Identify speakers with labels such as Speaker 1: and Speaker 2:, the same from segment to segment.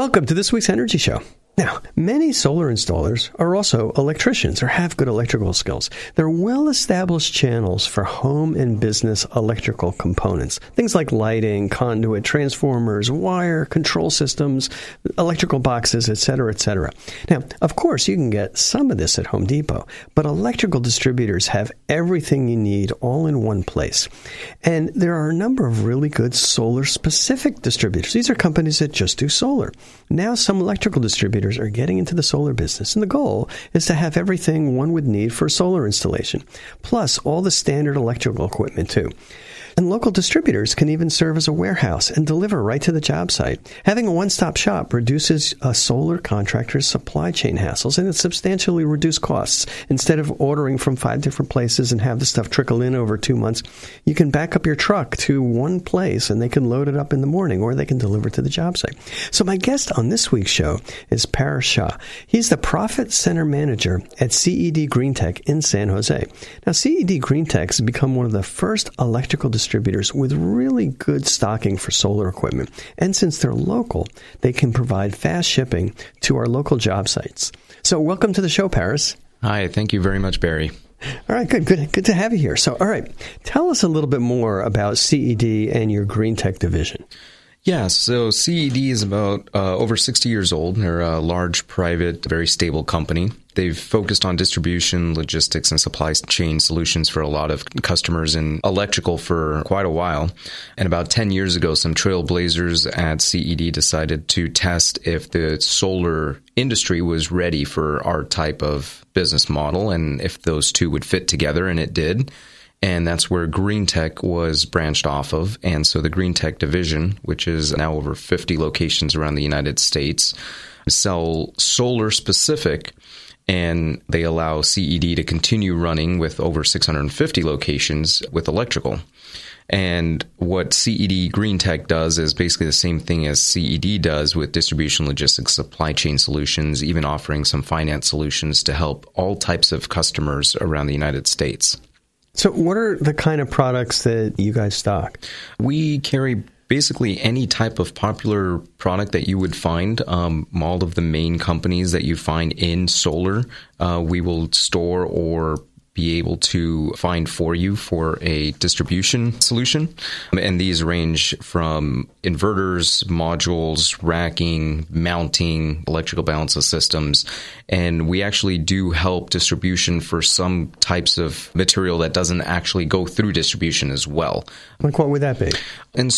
Speaker 1: Welcome to this week's Energy Show. Now, many solar installers are also electricians or have good electrical skills. They're well established channels for home and business electrical components. Things like lighting, conduit, transformers, wire, control systems, electrical boxes, etc., etc. Now, of course, you can get some of this at Home Depot, but electrical distributors have everything you need all in one place. And there are a number of really good solar specific distributors. These are companies that just do solar. Now, some electrical distributors are getting into the solar business, and the goal is to have everything one would need for a solar installation, plus all the standard electrical equipment too. And local distributors can even serve as a warehouse and deliver right to the job site. Having a one stop shop reduces a solar contractor's supply chain hassles and it substantially reduces costs. Instead of ordering from five different places and have the stuff trickle in over two months, you can back up your truck to one place and they can load it up in the morning or they can deliver to the job site. So, my guest on this week's show is Paras Shah. He's the Profit Center Manager at CED Greentech in San Jose. Now, CED Greentech has become one of the first electrical distributors with really good stocking for solar equipment. And since they're local, they can provide fast shipping to our local job sites. So, welcome to the show, Paras.
Speaker 2: Hi, thank you very much, Barry.
Speaker 1: All right, good, good, good to have you here. So, all right, tell us a little bit more about CED and your Green Tech division.
Speaker 2: Yeah, so CED is about uh, over 60 years old. They're a large, private, very stable company. They've focused on distribution, logistics, and supply chain solutions for a lot of customers in electrical for quite a while. And about 10 years ago, some trailblazers at CED decided to test if the solar industry was ready for our type of business model and if those two would fit together, and it did and that's where Greentech was branched off of. And so the Greentech division, which is now over 50 locations around the United States, sell solar specific and they allow CED to continue running with over 650 locations with electrical. And what CED Greentech does is basically the same thing as CED does with distribution logistics, supply chain solutions, even offering some finance solutions to help all types of customers around the United States.
Speaker 1: So, what are the kind of products that you guys stock?
Speaker 2: We carry basically any type of popular product that you would find. Um, all of the main companies that you find in solar, uh, we will store or be able to find for you for a distribution solution. And these range from inverters, modules, racking, mounting, electrical balance of systems. And we actually do help distribution for some types of material that doesn't actually go through distribution as well.
Speaker 1: Like what would that be?
Speaker 2: And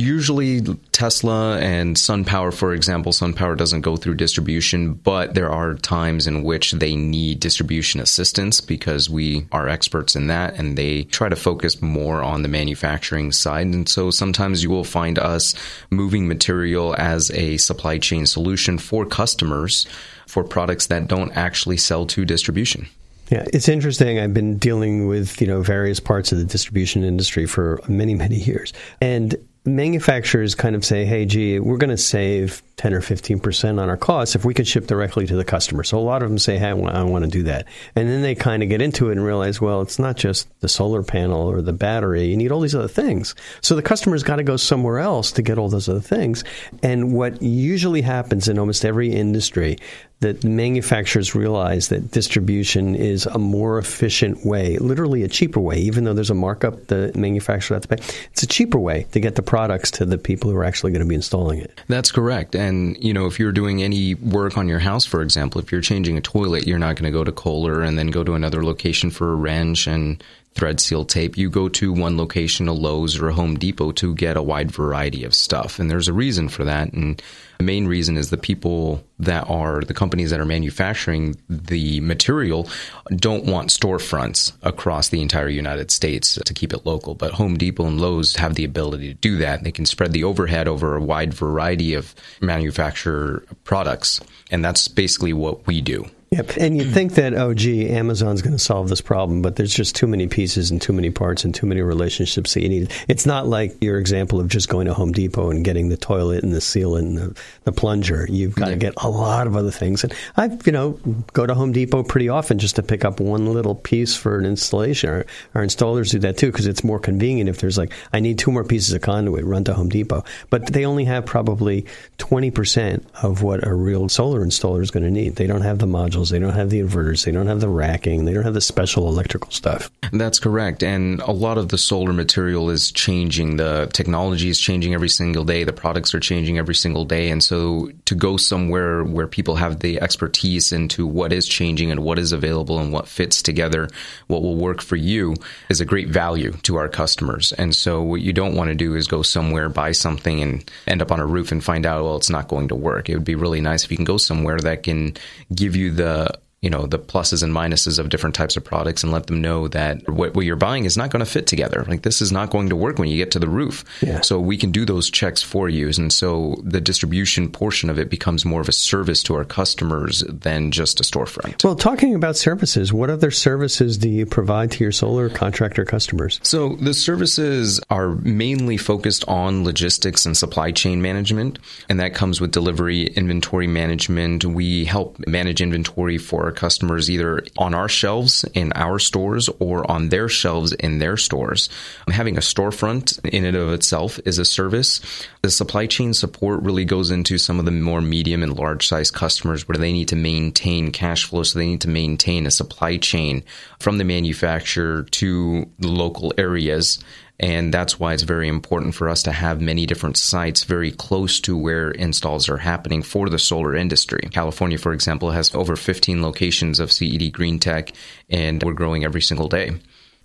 Speaker 2: usually Tesla and SunPower, for example, SunPower doesn't go through distribution, but there are times in which they need distribution assistance because we are experts in that and they try to focus more on the manufacturing side. And so sometimes you will find us moving material as a supply chain solution for customers for products that don't actually sell to distribution.
Speaker 1: Yeah, it's interesting. I've been dealing with, you know, various parts of the distribution industry for many, many years. And manufacturers kind of say, hey, gee, we're going to save 10 or 15% on our costs if we could ship directly to the customer. So a lot of them say, hey, I want, to do that. And then they kind of get into it and realize, well, it's not just the solar panel or the battery. You need all these other things. So the customer's got to go somewhere else to get all those other things. And what usually happens in almost every industry, that manufacturers realize that distribution is a more efficient way, literally a cheaper way, even though there's a markup the manufacturer has to pay. It's a cheaper way to get the products to the people who are actually going to be installing it.
Speaker 2: That's correct. And, you know, if you're doing any work on your house, for example, if you're changing a toilet, you're not going to go to Kohler and then go to another location for a wrench and thread seal tape. You go to one location, a Lowe's or a Home Depot to get a wide variety of stuff. And there's a reason for that. And the main reason is the people that are the companies that are manufacturing the material don't want storefronts across the entire United States to keep it local. But Home Depot and Lowe's have the ability to do that. They can spread the overhead over a wide variety of manufacturer products. And that's basically what we do.
Speaker 1: Yep. And you'd think that, oh, gee, Amazon's going to solve this problem, but there's just too many pieces and too many parts and too many relationships that you need. It's not like your example of just going to Home Depot and getting the toilet and the seal and the, the plunger. You've got yeah. to get a lot of other things. And I, you know, go to Home Depot pretty often just to pick up one little piece for an installation. Our, our installers do that too because it's more convenient if there's like, I need two more pieces of conduit, run to Home Depot. But they only have probably 20% of what a real solar installer is going to need. They don't have the module modules, they don't have the inverters, they don't have the racking, they don't have the special electrical stuff.
Speaker 2: That's correct. And a lot of the solar material is changing. The technology is changing every single day. The products are changing every single day. And so to go somewhere where people have the expertise into what is changing and what is available and what fits together, what will work for you is a great value to our customers. And so what you don't want to do is go somewhere, buy something and end up on a roof and find out, well, it's not going to work. It would be really nice if you can go somewhere that can give you the the you know the pluses and minuses of different types of products and let them know that what, what you're buying is not going to fit together. Like this is not going to work when you get to the roof. Yeah. so we can do those checks for you. And so the distribution portion of it becomes more of a service to our customers than just a storefront.
Speaker 1: Well talking about services what other services do you provide to your solar contractor customers?
Speaker 2: So the services are mainly focused on logistics and supply chain management and that comes with delivery inventory management. We help manage inventory for our customers either on our shelves in our stores or on their shelves in their stores. Having a storefront in and of itself is a service. The supply chain support really goes into some of the more medium and large size customers where they need to maintain cash flow. So they need to maintain a supply chain from the manufacturer to the local areas and that's why it's very important for us to have many different sites very close to where installs are happening for the solar industry. California, for example, has over 15 locations of CED Green Tech, and we're growing every single day.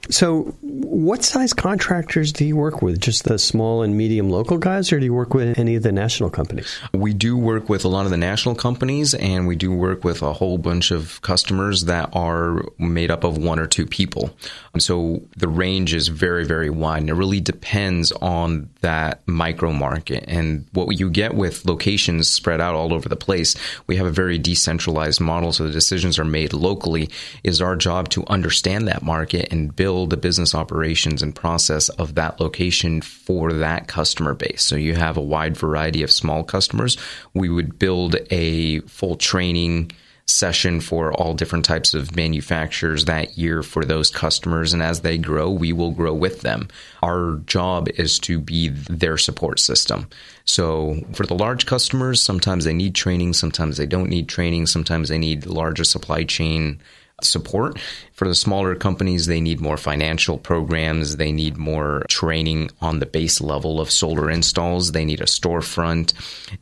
Speaker 1: So, what size contractors do you work with? Just the small and medium local guys, or do you work with any of the national companies?
Speaker 2: We do work with a lot of the national companies, and we do work with a whole bunch of customers that are made up of one or two people. Um, so, the range is very, very wide, and it really depends on that micro market. And what you get with locations spread out all over the place, we have a very decentralized model, so the decisions are made locally. Is our job to understand that market and build build the business operations and process of that location for that customer base. So you have a wide variety of small customers. We would build a full training session for all different types of manufacturers that year for those customers. And as they grow, we will grow with them. Our job is to be their support system. So for the large customers, sometimes they need training, sometimes they don't need training, sometimes they need larger supply chain support. For the smaller companies, they need more financial programs. They need more training on the base level of solar installs. They need a storefront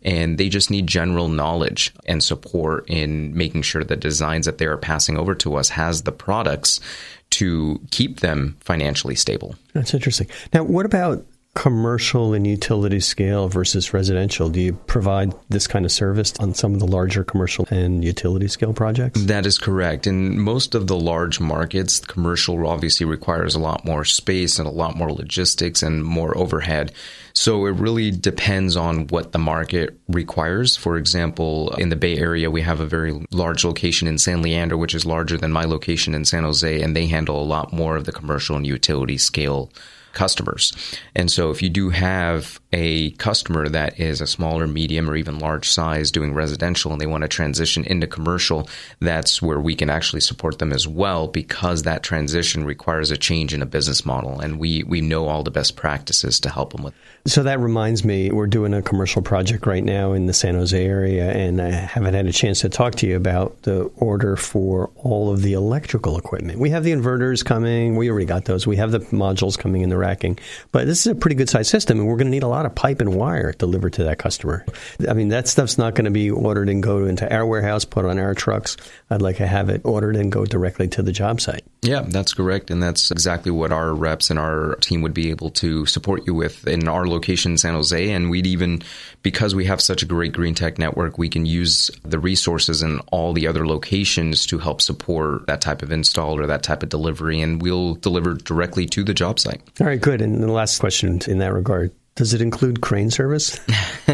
Speaker 2: and they just need general knowledge and support in making sure the designs that they are passing over to us has the products to keep them financially stable.
Speaker 1: That's interesting. Now, what about commercial and utility scale versus residential? Do you provide this kind of service on some of the larger commercial and utility scale projects?
Speaker 2: That is correct. In most of the large markets, commercial obviously requires a lot more space and a lot more logistics and more overhead. So it really depends on what the market requires. For example, in the Bay Area, we have a very large location in San Leandro, which is larger than my location in San Jose, and they handle a lot more of the commercial and utility scale customers. And so if you do have a customer that is a smaller, medium, or even large size doing residential and they want to transition into commercial, that's where we can actually support them as well because that transition requires a change in a business model. And we, we know all the best practices to help them with.
Speaker 1: So that reminds me, we're doing a commercial project right now in the San Jose area, and I haven't had a chance to talk to you about the order for all of the electrical equipment. We have the inverters coming, we already got those. We have the modules coming in the racking, but this is a pretty good sized system, and we're going to need a lot of pipe and wire delivered to that customer. I mean, that stuff's not going to be ordered and go into our warehouse, put on our trucks. I'd like to have it ordered and go directly to the job site.
Speaker 2: Yeah, that's correct, and that's exactly what our reps and our team would be able to support you with in our location in San Jose. And we'd even, because we have such a great green tech network, we can use the resources in all the other locations to help support that type of install or that type of delivery. And we'll deliver directly to the job site.
Speaker 1: All right, good. And the last question in that regard Does it include crane service?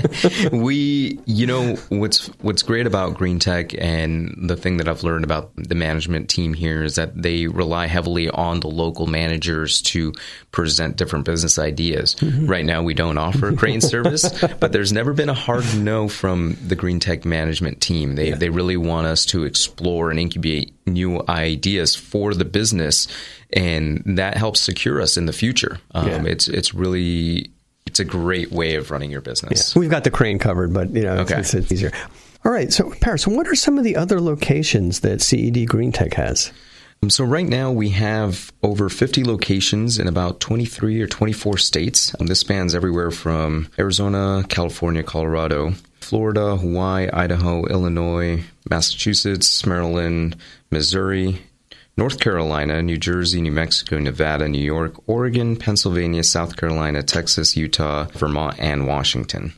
Speaker 2: we, you know, what's what's great about Green Tech and the thing that I've learned about the management team here is that they rely heavily on the local managers to present different business ideas. Mm-hmm. Right now, we don't offer crane service, but there's never been a hard no from the Green Tech management team. They yeah. they really want us to explore and incubate new ideas for the business, and that helps secure us in the future. Um, yeah. It's it's really it's a great way of running your business.
Speaker 1: Yeah. We've got the crane covered, but you know, okay. it's, it's, easier. All right. So, Paras, what are some of the other locations that CED Green Tech has?
Speaker 2: Um, so right now we have over 50 locations in about 23 or 24 states. Um, this spans everywhere from Arizona, California, Colorado, Florida, Hawaii, Idaho, Illinois, Massachusetts, Maryland, Missouri, North Carolina, New Jersey, New Mexico, Nevada, New York, Oregon, Pennsylvania, South Carolina, Texas, Utah, Vermont, and Washington.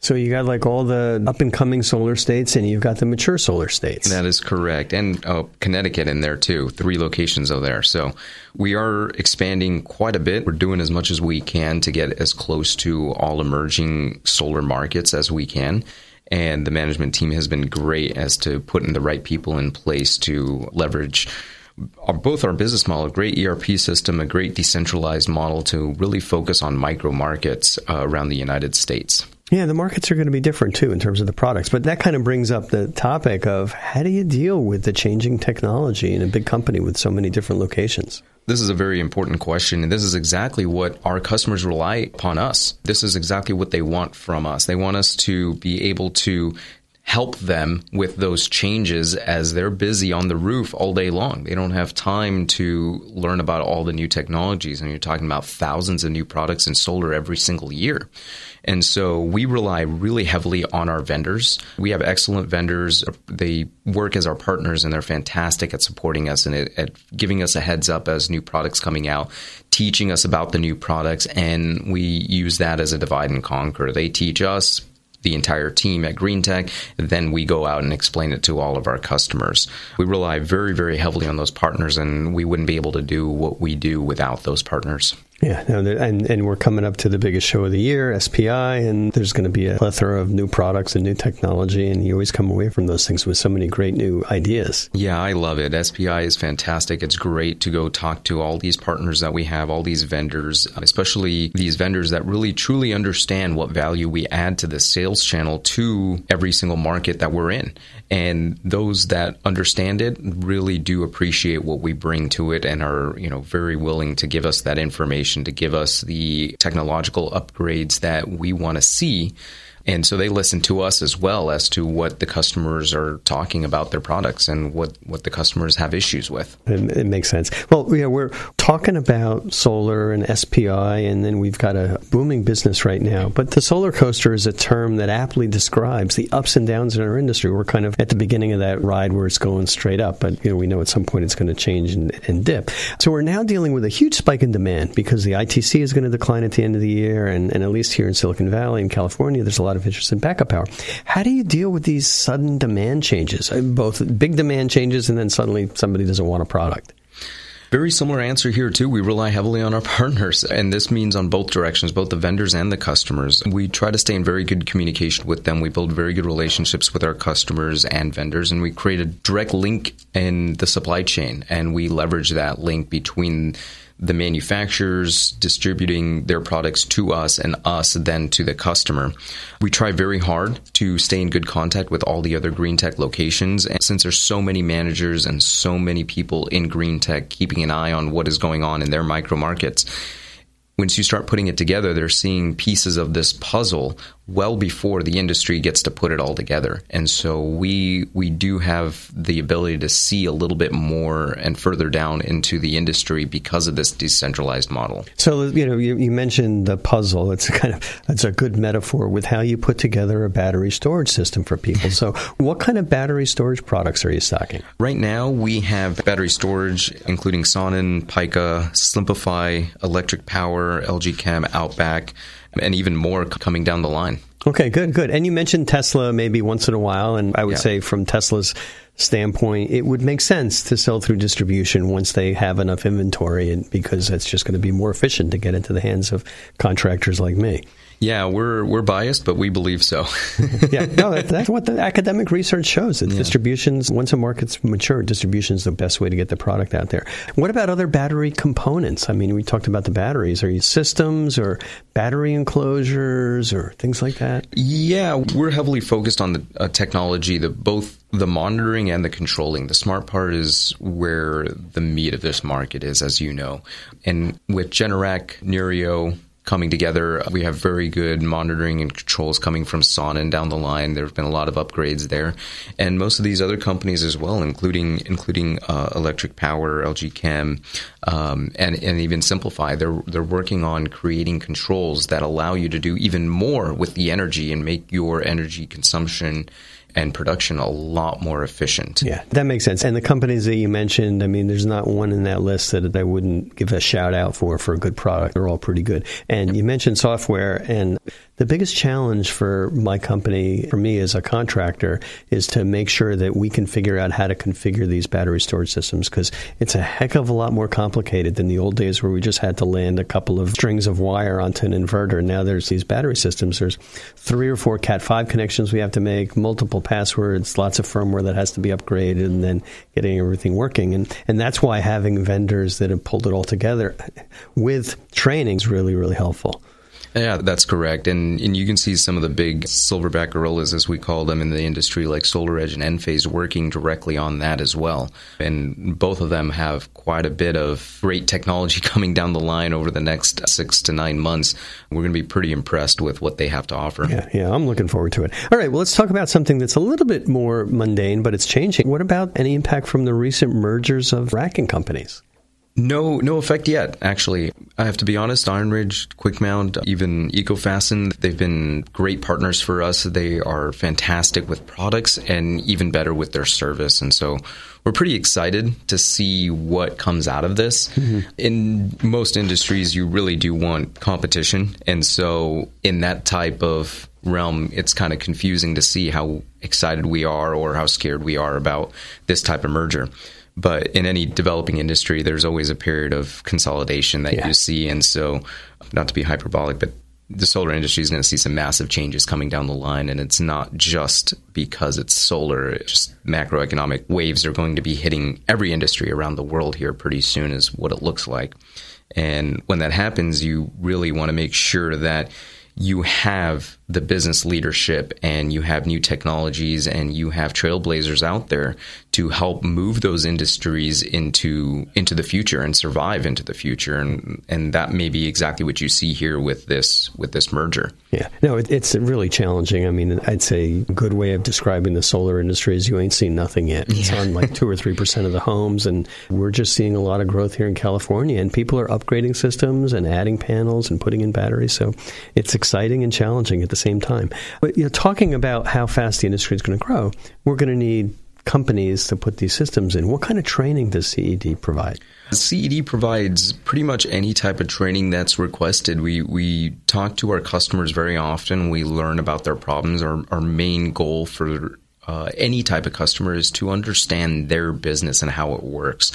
Speaker 1: So you got like all the up and coming solar states, and you've got the mature solar states.
Speaker 2: That is correct, and oh, Connecticut in there too. Three locations over there. So we are expanding quite a bit. We're doing as much as we can to get as close to all emerging solar markets as we can and the management team has been great as to putting the right people in place to leverage both our business model, a great ERP system, a great decentralized model to really focus on micro markets uh, around the United States.
Speaker 1: Yeah, the markets are going to be different too in terms of the products. But that kind of brings up the topic of how do you deal with the changing technology in a big company with so many different locations?
Speaker 2: This is a very important question, and this is exactly what our customers rely upon us. This is exactly what they want from us. They want us to be able to help them with those changes as they're busy on the roof all day long. They don't have time to learn about all the new technologies. And you're talking about thousands of new products in solar every single year. And so we rely really heavily on our vendors. We have excellent vendors. They work as our partners and they're fantastic at supporting us and at giving us a heads up as new products coming out, teaching us about the new products. And we use that as a divide and conquer. They teach us, the entire team at Green Tech. Then we go out and explain it to all of our customers. We rely very, very heavily on those partners, and we wouldn't be able to do what we do without those partners.
Speaker 1: Yeah, no, and and we're coming up to the biggest show of the year, SPI, and there's going to be a plethora of new products and new technology, and you always come away from those things with so many great new ideas.
Speaker 2: Yeah, I love it. SPI is fantastic. It's great to go talk to all these partners that we have, all these vendors, especially these vendors that really truly understand what value we add to the sales channel to every single market that we're in. And those that understand it really do appreciate what we bring to it and are, you know, very willing to give us that information, to give us the technological upgrades that we want to see and so they listen to us as well as to what the customers are talking about their products and what, what the customers have issues with.
Speaker 1: It, it makes sense. Well, yeah, we're talking about solar and SPI, and then we've got a booming business right now. But the solar coaster is a term that aptly describes the ups and downs in our industry. We're kind of at the beginning of that ride where it's going straight up, but you know we know at some point it's going to change and, and dip. So we're now dealing with a huge spike in demand because the ITC is going to decline at the end of the year, and, and at least here in Silicon Valley in California, there's a lot of interest in backup power. How do you deal with these sudden demand changes, both big demand changes and then suddenly somebody doesn't want a product?
Speaker 2: Very similar answer here, too. We rely heavily on our partners, and this means on both directions, both the vendors and the customers. We try to stay in very good communication with them. We build very good relationships with our customers and vendors, and we create a direct link in the supply chain, and we leverage that link between the manufacturers distributing their products to us and us then to the customer. We try very hard to stay in good contact with all the other green tech locations. And since there's so many managers and so many people in green tech keeping an eye on what is going on in their micro markets, once you start putting it together, they're seeing pieces of this puzzle well before the industry gets to put it all together. And so we we do have the ability to see a little bit more and further down into the industry because of this decentralized model.
Speaker 1: So you know you, you mentioned the puzzle. It's a kind of it's a good metaphor with how you put together a battery storage system for people. so what kind of battery storage products are you stocking?
Speaker 2: Right now we have battery storage including Sonnen, Pika, SimpliPhi, Electriq Power, LG Chem, Outback and even more coming down the line.
Speaker 1: Okay, good, good. And you mentioned Tesla maybe once in a while, and I would
Speaker 2: Yeah.
Speaker 1: say from Tesla's standpoint, it would make sense to sell through distribution once they have enough inventory, and because that's just going to be more efficient to get into the hands of contractors like me.
Speaker 2: Yeah, we're we're biased, but we believe so.
Speaker 1: yeah, no, that, that's what the academic research shows. That distributions, once a market's mature, distribution is the best way to get the product out there. What about other battery components? I mean, we talked about the batteries. Are you systems or battery enclosures or things like that?
Speaker 2: Yeah, we're heavily focused on the uh, technology, the both the monitoring and the controlling. The smart part is where the meat of this market is, as you know. And with Generac, Neurio coming together, we have very good monitoring and controls coming from Sonnen down the line. There have been a lot of upgrades there, and most of these other companies as well, including including uh, Electriq Power, LG Chem, um, and and even SimpliPhi. They're they're working on creating controls that allow you to do even more with the energy and make your energy consumption and production a lot more efficient.
Speaker 1: Yeah, that makes sense. And the companies that you mentioned, I mean, there's not one in that list that I wouldn't give a shout out for for a good product. They're all pretty good. And you mentioned software, and the biggest challenge for my company, for me as a contractor, is to make sure that we can figure out how to configure these battery storage systems because it's a heck of a lot more complicated than the old days where we just had to land a couple of strings of wire onto an inverter. Now there's these battery systems. There's three or four Cat 5 connections we have to make, multiple passwords, lots of firmware that has to be upgraded, and then getting everything working. And, and that's why having vendors that have pulled it all together with training is really, really helpful.
Speaker 2: Yeah, that's correct. And and you can see some of the big silverback gorillas, as we call them in the industry, like SolarEdge and Enphase, working directly on that as well. And both of them have quite a bit of great technology coming down the line over the next six to nine months. We're going to be pretty impressed with what they have to offer.
Speaker 1: Yeah, yeah, I'm looking forward to it. All right, well, let's talk about something that's a little bit more mundane, but it's changing. What about any impact from the recent mergers of racking companies?
Speaker 2: No, no effect yet. Actually, I have to be honest. IronRidge, QuickMount, even EcoFasten, they've been great partners for us. They are fantastic with products and even better with their service. And so we're pretty excited to see what comes out of this. Mm-hmm. In most industries, you really do want competition. And so in that type of realm, it's kind of confusing to see how excited we are or how scared we are about this type of merger. But in any developing industry, there's always a period of consolidation that
Speaker 1: Yeah.
Speaker 2: you see. And so, not to be hyperbolic, but the solar industry is going to see some massive changes coming down the line. And it's not just because it's solar, it's just macroeconomic waves are going to be hitting every industry around the world here pretty soon, is what it looks like. And when that happens, you really want to make sure that you have the business leadership and you have new technologies and you have trailblazers out there to help move those industries into into the future and survive into the future and and that may be exactly what you see here with this with this merger.
Speaker 1: Yeah, no, it, it's really challenging. I mean, I'd say a good way of describing the solar industry is you ain't seen nothing yet. It's on like two or three percent of the homes, and we're just seeing a lot of growth here in California. And people are upgrading systems and adding panels and putting in batteries. So it's exciting and challenging at the same time. But you know, talking about how fast the industry is going to grow, we're going to need companies to put these systems in. What kind of training does CED provide?
Speaker 2: CED provides pretty much any type of training that's requested. We we talk to our customers very often. We learn about their problems. Our our main goal for uh, any type of customer is to understand their business and how it works.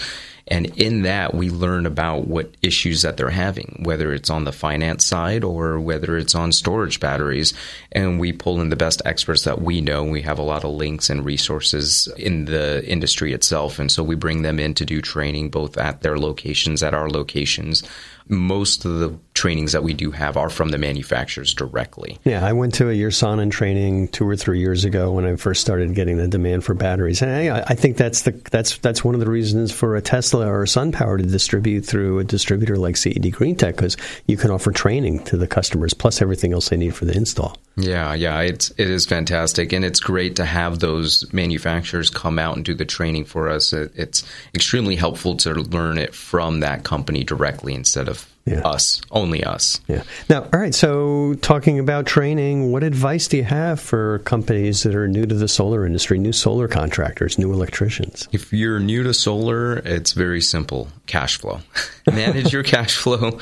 Speaker 2: And in that, we learn about what issues that they're having, whether it's on the finance side or whether it's on storage batteries. And we pull in the best experts that we know. We have a lot of links and resources in the industry itself. And so we bring them in to do training both at their locations, at our locations. Most of the trainings that we do have are from the manufacturers directly.
Speaker 1: Yeah, I went to a Yersonin training two or three years ago when I first started getting the demand for batteries, and I, I think that's the that's that's one of the reasons for a Tesla or a SunPower to distribute through a distributor like CED GreenTech because you can offer training to the customers plus everything else they need for the install.
Speaker 2: Yeah, yeah, it's it is fantastic, and it's great to have those manufacturers come out and do the training for us. It, it's extremely helpful to learn it from that company directly instead of Yeah. Us, only us.
Speaker 1: Yeah. Now, all right. So, talking about training, what advice do you have for companies that are new to the solar industry, new solar contractors, new electricians?
Speaker 2: If you're new to solar, it's very simple cash flow. Manage your cash flow,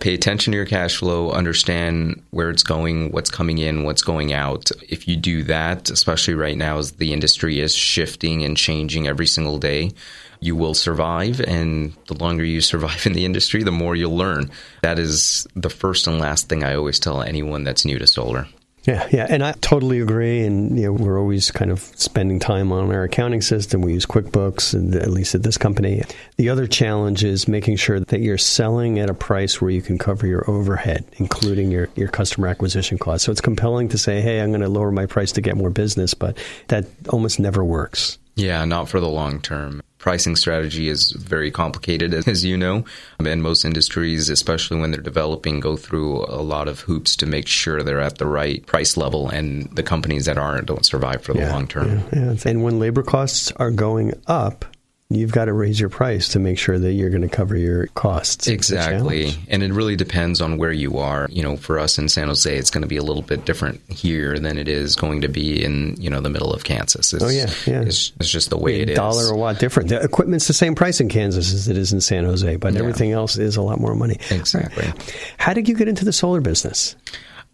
Speaker 2: pay attention to your cash flow, understand where it's going, what's coming in, what's going out. If you do that, especially right now as the industry is shifting and changing every single day, you will survive. And the longer you survive in the industry, the more you'll learn. That is the first and last thing I always tell anyone that's new to solar.
Speaker 1: Yeah, yeah, and I totally agree. And you know, we're always kind of spending time on our accounting system. We use QuickBooks, at least at this company. The other challenge is making sure that you're selling at a price where you can cover your overhead, including your your customer acquisition costs. So it's compelling to say, "Hey, I'm going to lower my price to get more business," but that almost never works.
Speaker 2: Yeah, not for the long term pricing strategy is very complicated, as you know. And most industries, especially when they're developing, go through a lot of hoops to make sure they're at the right price level. And the companies that aren't don't survive for the
Speaker 1: yeah,
Speaker 2: long term.
Speaker 1: Yeah, yeah. And when labor costs are going up, you've got to raise your price to make sure that you're going to cover your costs.
Speaker 2: Exactly. And it really depends on where you are. You know, for us in San Jose, it's going to be a little bit different here than it is going to be in, you know, the middle of Kansas.
Speaker 1: It's, oh, yeah. yeah.
Speaker 2: It's, it's just the way
Speaker 1: a
Speaker 2: it
Speaker 1: dollar a watt different. The equipment's the same price in Kansas as it is in San Jose, but yeah. everything else is a lot more money.
Speaker 2: Exactly.
Speaker 1: How did you get into the solar business?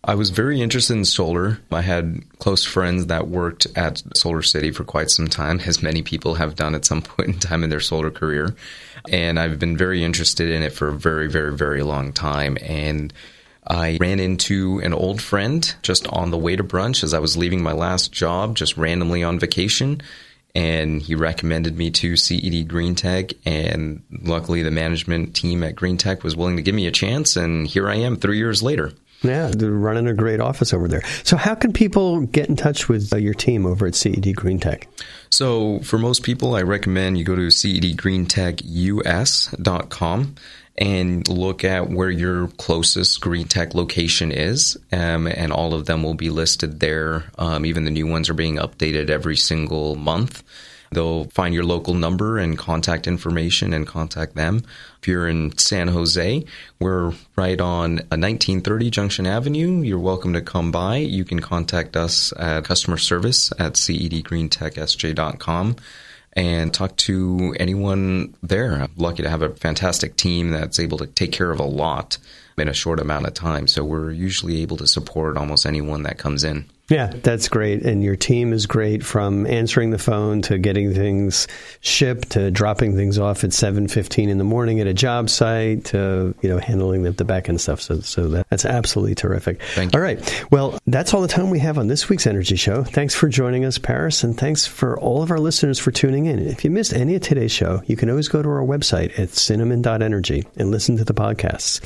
Speaker 2: I was very interested in solar. I had close friends that worked at SolarCity for quite some time, as many people have done at some point in time in their solar career. And I've been very interested in it for a very, very, very long time. And I ran into an old friend just on the way to brunch as I was leaving my last job, just randomly on vacation. And he recommended me to CED Greentech. And luckily, the management team at Greentech was willing to give me a chance. And here I am three years later.
Speaker 1: Yeah, they're running a great office over there. So, how can people get in touch with uh, your team over at CED Greentech?
Speaker 2: So, for most people, I recommend you go to cedgreentechus.com and look at where your closest Greentech location is, um, and all of them will be listed there. Um, even the new ones are being updated every single month. They'll find your local number and contact information and contact them. If you're in San Jose, we're right on 1930 Junction Avenue. You're welcome to come by. You can contact us at customer service at cedgreentechsj.com and talk to anyone there. I'm lucky to have a fantastic team that's able to take care of a lot in a short amount of time. So we're usually able to support almost anyone that comes in.
Speaker 1: Yeah, that's great. And your team is great from answering the phone to getting things shipped to dropping things off at 7:15 in the morning at a job site to, you know, handling the, the back end stuff. So so that, that's absolutely terrific.
Speaker 2: Thank you.
Speaker 1: All right. Well, that's all the time we have on this week's Energy Show. Thanks for joining us, Paras, and thanks for all of our listeners for tuning in. If you missed any of today's show, you can always go to our website at cinnamon.energy and listen to the podcasts.